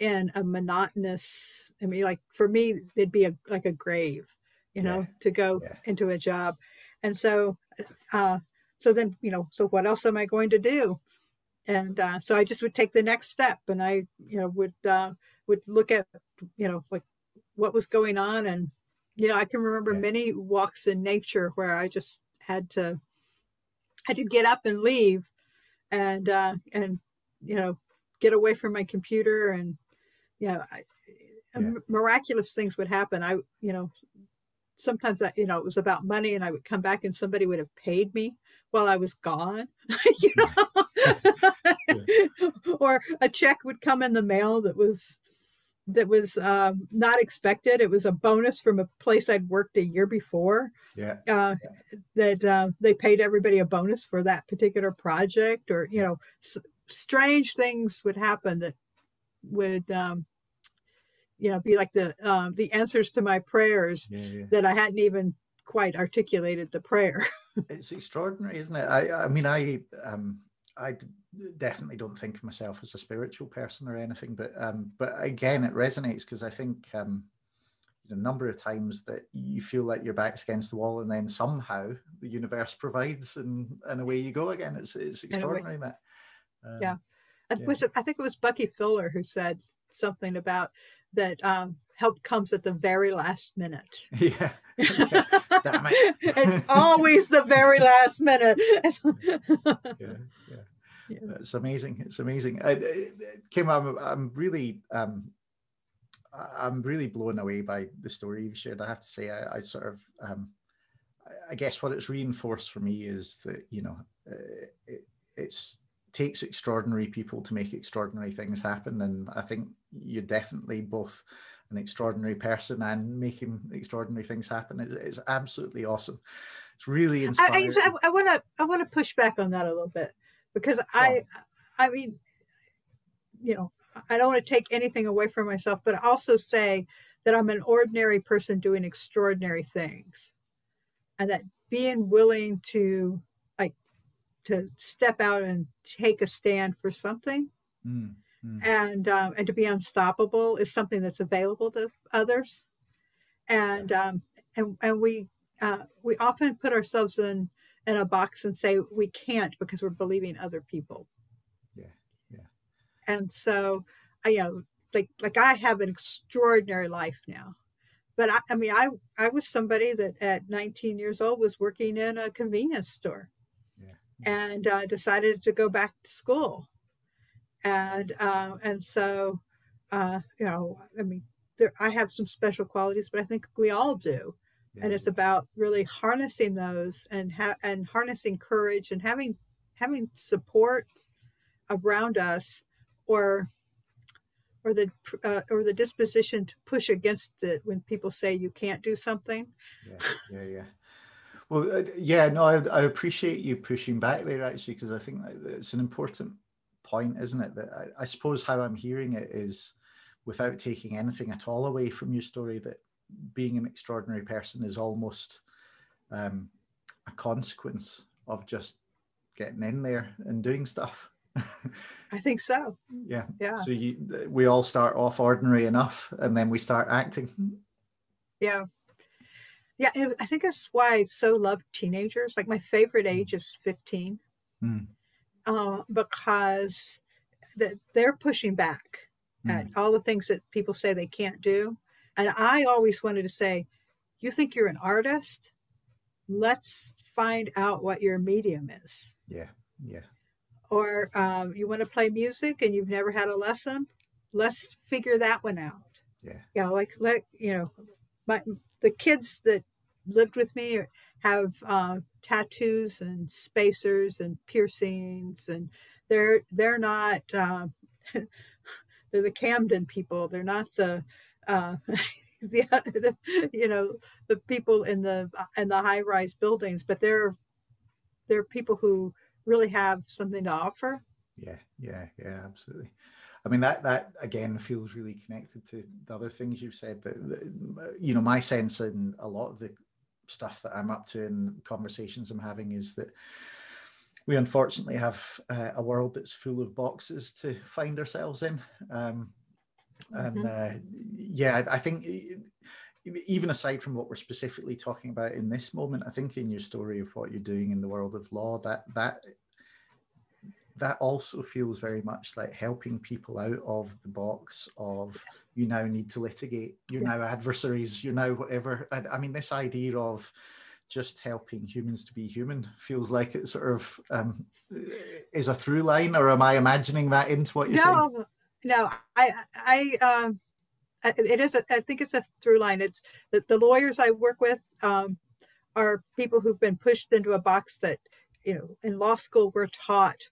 in a monotonous. I mean, like for me, it'd be a like a grave, you know, yeah. to go yeah. into a job. And so, uh, so then you know, so what else am I going to do? And uh, so I just would take the next step, and I, you know, would uh, would look at, you know, like what was going on and you know, I can remember yeah. many walks in nature where I just had to had to get up and leave and uh and you know get away from my computer and you know I, yeah. miraculous things would happen i you know sometimes I, you know it was about money and i would come back and somebody would have paid me while i was gone [LAUGHS] you know [LAUGHS] yeah. [LAUGHS] or a check would come in the mail that was that was um, not expected. It was a bonus from a place I'd worked a year before. Yeah. Uh, yeah. That uh, they paid everybody a bonus for that particular project, or you know, s- strange things would happen that would, um, you know, be like the um, the answers to my prayers yeah, yeah. that I hadn't even quite articulated the prayer. [LAUGHS] it's extraordinary, isn't it? I I mean, I um, I definitely don't think of myself as a spiritual person or anything, but um, but again, it resonates because I think um, a number of times that you feel like your back's against the wall, and then somehow the universe provides, and and away you go again. It's it's extraordinary, Matt. Um, yeah. yeah. Was it, I think it was Bucky Fuller who said something about that um, help comes at the very last minute. [LAUGHS] Yeah. [LAUGHS] It's always the very last minute. [LAUGHS] yeah, yeah yeah. it's amazing. It's amazing. I, Kim, I'm, I'm really, um, I'm really blown away by the story you shared. I have to say, I, I sort of, um, I guess what it's reinforced for me is that you know, uh, it it's takes extraordinary people to make extraordinary things happen, and I think you're definitely both an extraordinary person and making extraordinary things happen. It, it's absolutely awesome. It's really inspiring. I want to I want to push back on that a little bit because I, I mean, you know, I don't want to take anything away from myself, but also say that I'm an ordinary person doing extraordinary things, and that being willing to to step out and take a stand for something, mm, mm. and um, and to be unstoppable is something that's available to others, and um, and and we uh, we often put ourselves in in a box and say we can't because we're believing other people. Yeah, yeah. And so, I, you know, like like I have an extraordinary life now, but I, I mean, I I was somebody that at 19 years old was working in a convenience store. And uh, decided to go back to school, and uh, and so, uh, you know, I mean, there I have some special qualities, but I think we all do. And it's about really harnessing those and ha- and harnessing courage and having having support around us or or the uh, or the disposition to push against it when people say you can't do something. Yeah yeah yeah well uh, yeah no I, I appreciate you pushing back there actually because i think it's an important point isn't it that I, I suppose how i'm hearing it is without taking anything at all away from your story that being an extraordinary person is almost um, a consequence of just getting in there and doing stuff I think so. [LAUGHS] Yeah. Yeah. So you, we all start off ordinary enough, and then we start acting. Yeah. Yeah, I think that's why I so love teenagers. Like my favorite hmm. age is 15, mm. uh, because they're pushing back mm. at all the things that people say they can't do. And I always wanted to say, you think you're an artist? Let's find out what your medium is. Yeah, yeah or um, you want to play music and you've never had a lesson let's figure that one out yeah you know like let you know my the kids that lived with me have uh, tattoos and spacers and piercings and they're they're not uh, [LAUGHS] they're the camden people they're not the uh, [LAUGHS] the, the, you know the people in the in the high rise buildings but they're they're people who really have something to offer. Yeah, yeah, yeah, absolutely. I mean that that again feels really connected to the other things you've said. That, that you know, my sense in a lot of the stuff that I'm up to and conversations I'm having is that we unfortunately have uh, a world that's full of boxes to find ourselves in. Um, and mm-hmm. uh, yeah, I think even aside from what we're specifically talking about in this moment, I think in your story of what you're doing in the world of law, that that that also feels very much like helping people out of the box of you now need to litigate, you're yeah. now adversaries, you're now whatever. I, I, mean, this idea of just helping humans to be human feels like it sort of um, is a through line, or am I imagining that into what you're no, saying? No, I, I, um, it is a, I think it's a through line it's the, the lawyers i work with um, are people who've been pushed into a box that you know in law school we're taught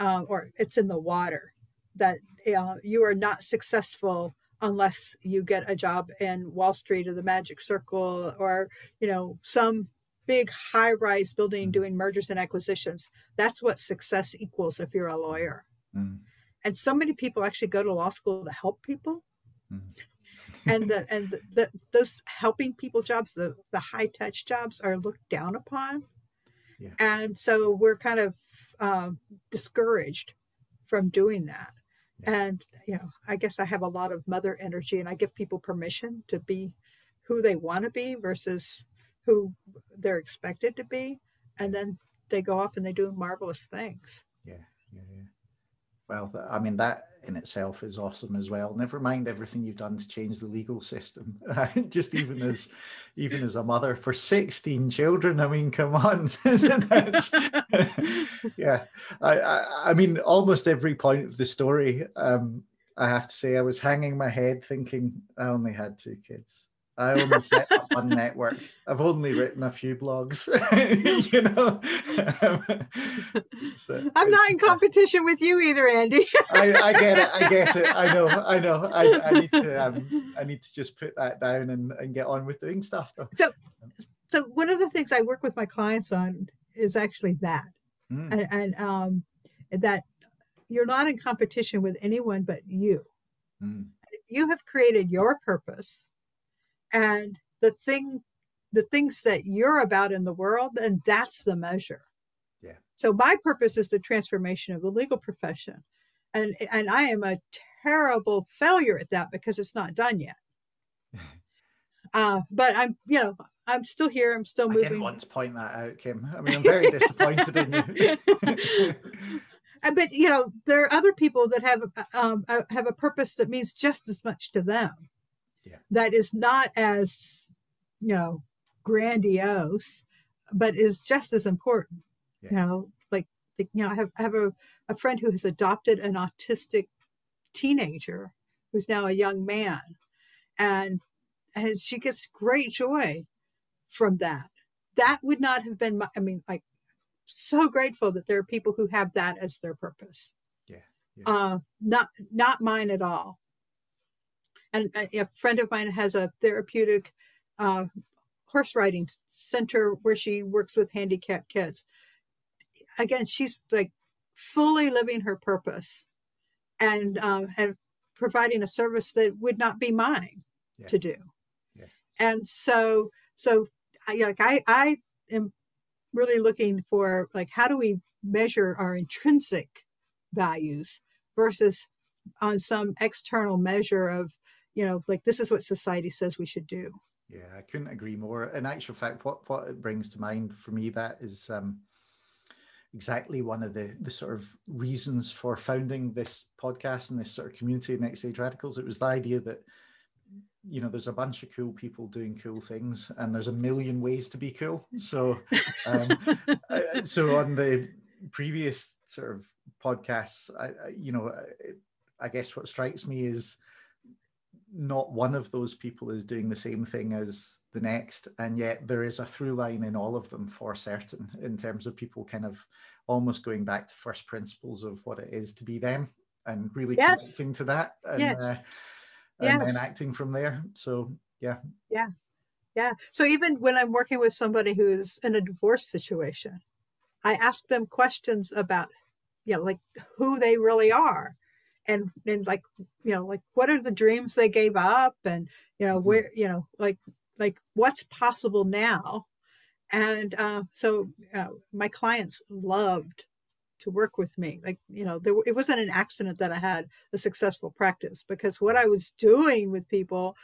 um, or it's in the water that uh, you are not successful unless you get a job in wall street or the magic circle or you know some big high rise building mm. doing mergers and acquisitions that's what success equals if you're a lawyer mm. and so many people actually go to law school to help people Mm-hmm. and the [LAUGHS] and the, the, those helping people jobs, the the high touch jobs, are looked down upon, yeah. and so we're kind of um, discouraged from doing that. And you know, I guess I have a lot of mother energy, and I give people permission to be who they want to be versus who they're expected to be, and then they go off and they do marvelous things. Yeah, yeah, yeah. Well, I mean that in itself is awesome as well. Never mind everything you've done to change the legal system. [LAUGHS] Just even as even as a mother for 16 children, I mean, come on. [LAUGHS] [LAUGHS] yeah. I, I, I mean, almost every point of the story, um, I have to say I was hanging my head thinking I only had two kids. I only set up one network. I've only written a few blogs, [LAUGHS] you know. [LAUGHS] so I'm not in competition with you either, Andy. I, I, get it. I get it. I know. I know. I, I need to. Um, I need to just put that down and, and get on with doing stuff. So, so one of the things I work with my clients on is actually that, mm. and, and um, that you're not in competition with anyone but you. Mm. You have created your purpose and the thing the things that you're about in the world and that's the measure. Yeah. So my purpose is the transformation of the legal profession. And and i am a terrible failure at that because it's not done yet. [LAUGHS] Uh, but i'm you know i'm still here i'm still moving i didn't want to point that out kim. I mean i'm [LAUGHS] very disappointed in you. But you know there are other people that have um, have a purpose that means just as much to them yeah. that is not as you know grandiose but is just as important yeah. you know like you know i have, I have a, a friend who has adopted an autistic teenager who's now a young man and and she gets great joy from that that would not have been my, i mean like so grateful that there are people who have that as their purpose. Yeah. yeah. Uh, not not mine at all. And a, a friend of mine has a therapeutic uh, horse riding center where she works with handicapped kids. Again, she's like fully living her purpose and uh, and providing a service that would not be mine yeah. to do. Yeah. And so so I, like I I am really looking for like how do we measure our intrinsic values versus on some external measure of you know like this is what society says we should do. Yeah i couldn't agree more. In actual fact what what it brings to mind for me that is um exactly one of the the sort of reasons for founding this podcast and this sort of community of Next Stage Radicals. It was the idea that you know there's a bunch of cool people doing cool things and there's a million ways to be cool. So um, [LAUGHS] so on the previous sort of podcasts I, you know I guess what strikes me is not one of those people is doing the same thing as the next and yet there is a through line in all of them for certain in terms of people kind of almost going back to first principles of what it is to be them and really yes. connecting to that and, yes. uh, and yes. then acting from there so yeah yeah yeah so even when i'm working with somebody who's in a divorce situation i ask them questions about you know like who they really are and and like you know like what are the dreams they gave up and you know mm-hmm. where you know like like what's possible now and uh, so uh, my clients loved to work with me like you know there it wasn't an accident that i had a successful practice because what i was doing with people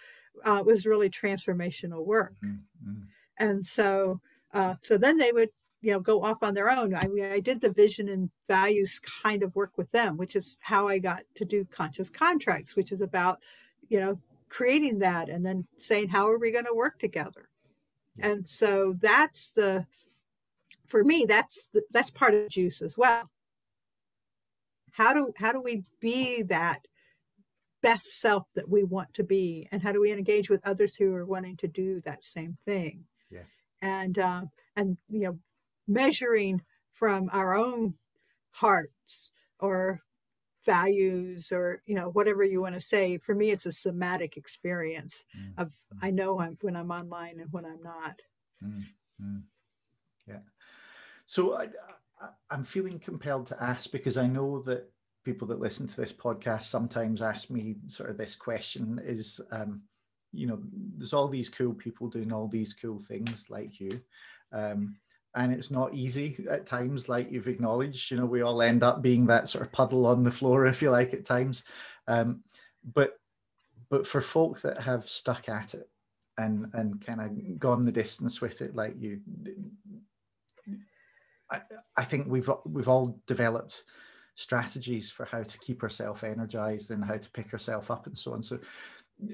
uh, was really transformational work mm-hmm. and so uh, so then they would you know go off on their own. I mean i did the vision and values kind of work with them which is how i got to do conscious contracts which is about you know creating that and then saying how are we going to work together? And so that's the for me that's the, that's part of juice as well. How do how do we be that best self that we want to be? And how do we engage with others who are wanting to do that same thing? Yeah. And uh, and you know measuring from our own hearts or values or you know whatever you want to say for me it's a somatic experience mm. of i know I'm, when i'm online and when i'm not mm. Mm. yeah so I, I, i'm feeling compelled to ask because i know that people that listen to this podcast sometimes ask me sort of this question is um, you know there's all these cool people doing all these cool things like you um, and it's not easy at times like you've acknowledged you know we all end up being that sort of puddle on the floor [LAUGHS] if you like at times. Um, but but for folk that have stuck at it and and kind of gone the distance with it like you I, I think we've we've all developed strategies for how to keep ourselves energized and how to pick ourselves up and so on. So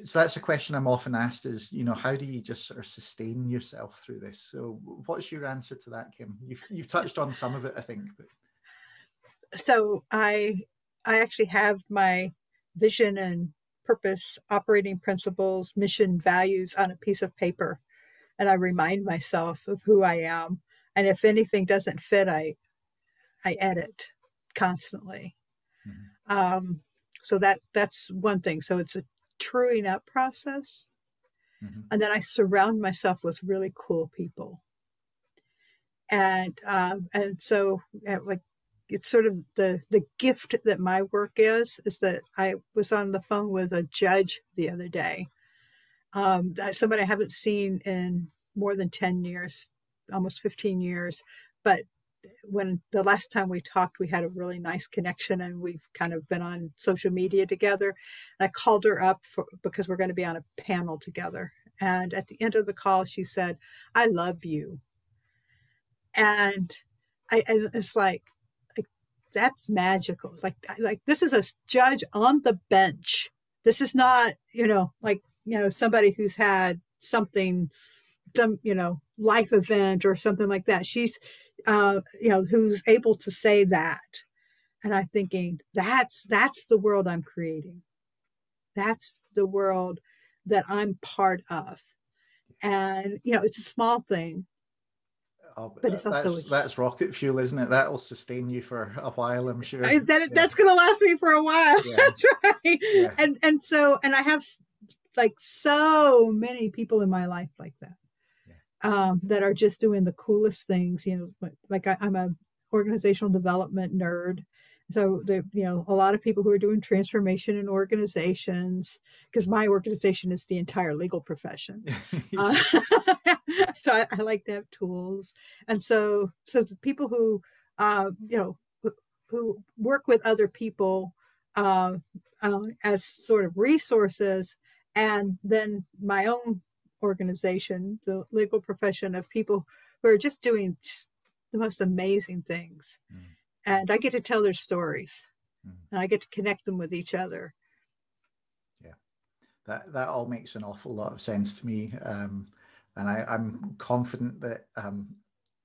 so that's a question I'm often asked is, you know, how do you just sort of sustain yourself through this? So what's your answer to that, Kim? You've, you've touched on some of it, I think. But... So I, I actually have my vision and purpose, operating principles, mission, values on a piece of paper. And I remind myself of who I am. And if anything doesn't fit, I, I edit constantly. Mm-hmm. Um, so that that's one thing. So it's a truing up process. Mm-hmm. And then I surround myself with really cool people. And um, and so like it's sort of the the gift that my work is is that I was on the phone with a judge the other day, um, somebody I haven't seen in more than ten years, almost fifteen years, but when the last time we talked, we had a really nice connection and we've kind of been on social media together. And I called her up for, because we're going to be on a panel together. And at the end of the call, she said, I love you. And I, and it's like, like, that's magical. Like, like this is a judge on the bench. This is not, you know, like, you know, somebody who's had something, some, you know, life event or something like that. She's, uh, you know, who's able to say that. And I'm thinking that's that's the world I'm creating. That's the world that I'm part of. And you know, it's a small thing, Oh, but it's that's, also that's rocket fuel, isn't it? That'll sustain you for a while, I'm sure. That, yeah. That's going to last me for a while. Yeah. [LAUGHS] that's right. Yeah. And and so and I have like so many people in my life like that, um, that are just doing the coolest things. You know, like I, I'm a organizational development nerd, so the you know a lot of people who are doing transformation in organizations because my organization is the entire legal profession [LAUGHS] uh, [LAUGHS] so I, I, like to have tools and so so people who uh, you know who work with other people uh, uh, as sort of resources and then my own organization the legal profession of people who are just doing just the most amazing things mm and I get to tell their stories, mm. and I get to connect them with each other. Yeah, that that all makes an awful lot of sense to me, um, and I, am confident that um,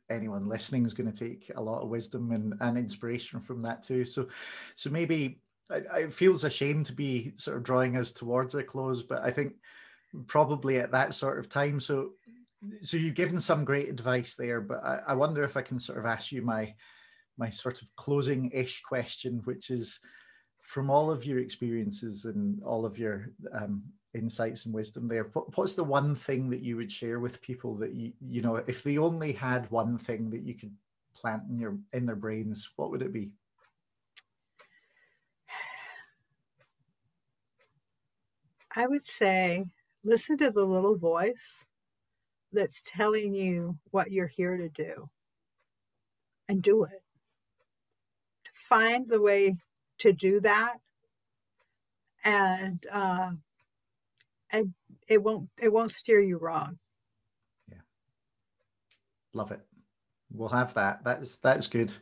anyone listening is going to take a lot of wisdom and, and inspiration from that too. So, so maybe it feels a shame to be sort of drawing us towards a close, but I think probably at that sort of time. So, so you've given some great advice there, but I, I wonder if I can sort of ask you my my sort of closing ish question, which is from all of your experiences and all of your um, insights and wisdom there, what, what's the one thing that you would share with people that you, you know, if they only had one thing that you could plant in your in their brains, what would it be? I would say listen to the little voice that's telling you what you're here to do and do it. Find the way to do that and uh, and it won't it won't steer you wrong. Yeah. Love it. We'll have that. That's that's good.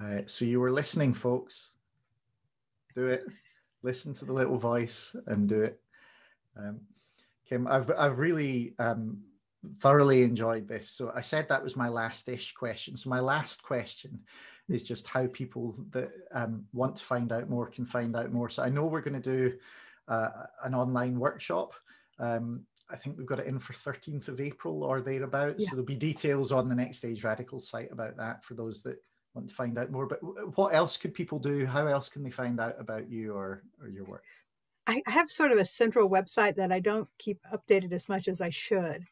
Uh, so you were listening folks. Do it. Listen to the little voice and do it. Um, kim i've i've really um, thoroughly enjoyed this so i said that was my last ish question so my last question is just how people that um, want to find out more can find out more. So I know we're going to do uh, an online workshop. Um, I think we've got it in for 13th of April or thereabouts. Yeah. So there'll be details on the Next Stage Radical site about that for those that want to find out more. But what else could people do? How else can they find out about you or, or your work? I have sort of a central website that I don't keep updated as much as I should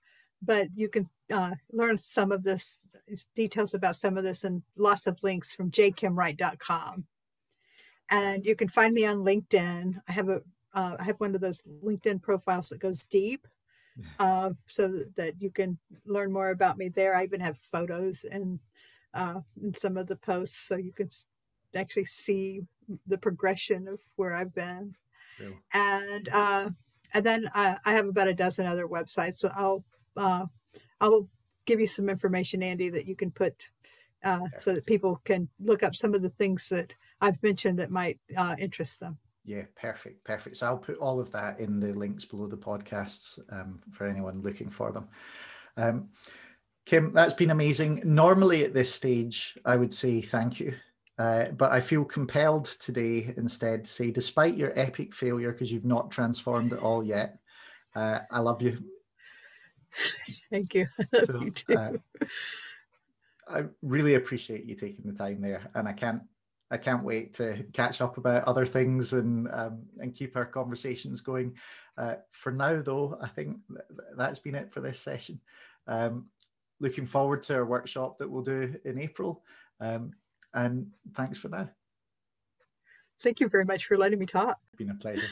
but you can uh, learn some of this details about some of this and lots of links from jkimwright.com. And you can find me on LinkedIn. I have a uh, I have one of those LinkedIn profiles that goes deep, [LAUGHS] uh, so that you can learn more about me there. I even have photos and uh, in some of the posts, so you can actually see the progression of where I've been. Really? And uh, and then I, I have about a dozen other websites. So I'll uh, I'll give you some information, Andy, that you can put uh, so that people can look up some of the things that I've mentioned that might uh, interest them. Yeah, perfect, perfect. So I'll put all of that in the links below the podcasts um, for anyone looking for them. Um, Kim, that's been amazing. Normally at this stage, I would say thank you. Uh, but I feel compelled today instead to say, despite your epic failure, because you've not transformed it all yet, uh, I love you Thank you. [LAUGHS] So, you uh, I really appreciate you taking the time there, and I can't I can't wait to catch up about other things and um, and keep our conversations going. Uh, for now, though, I think th- that's been it for this session. Um, looking forward to our workshop that we'll do in April. Um, and thanks for that. Thank you very much for letting me talk. It's been a pleasure.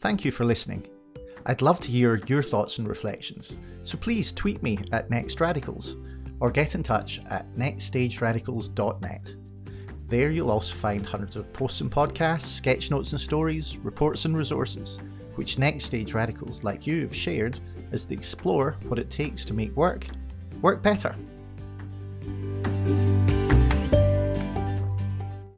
Thank you for listening. I'd love to hear your thoughts and reflections, so please tweet me at NextRadicals or get in touch at nextstageradicals.net. There you'll also find hundreds of posts and podcasts, sketch notes and stories, reports and resources, which Next Stage Radicals like you have shared as they explore what it takes to make work work better.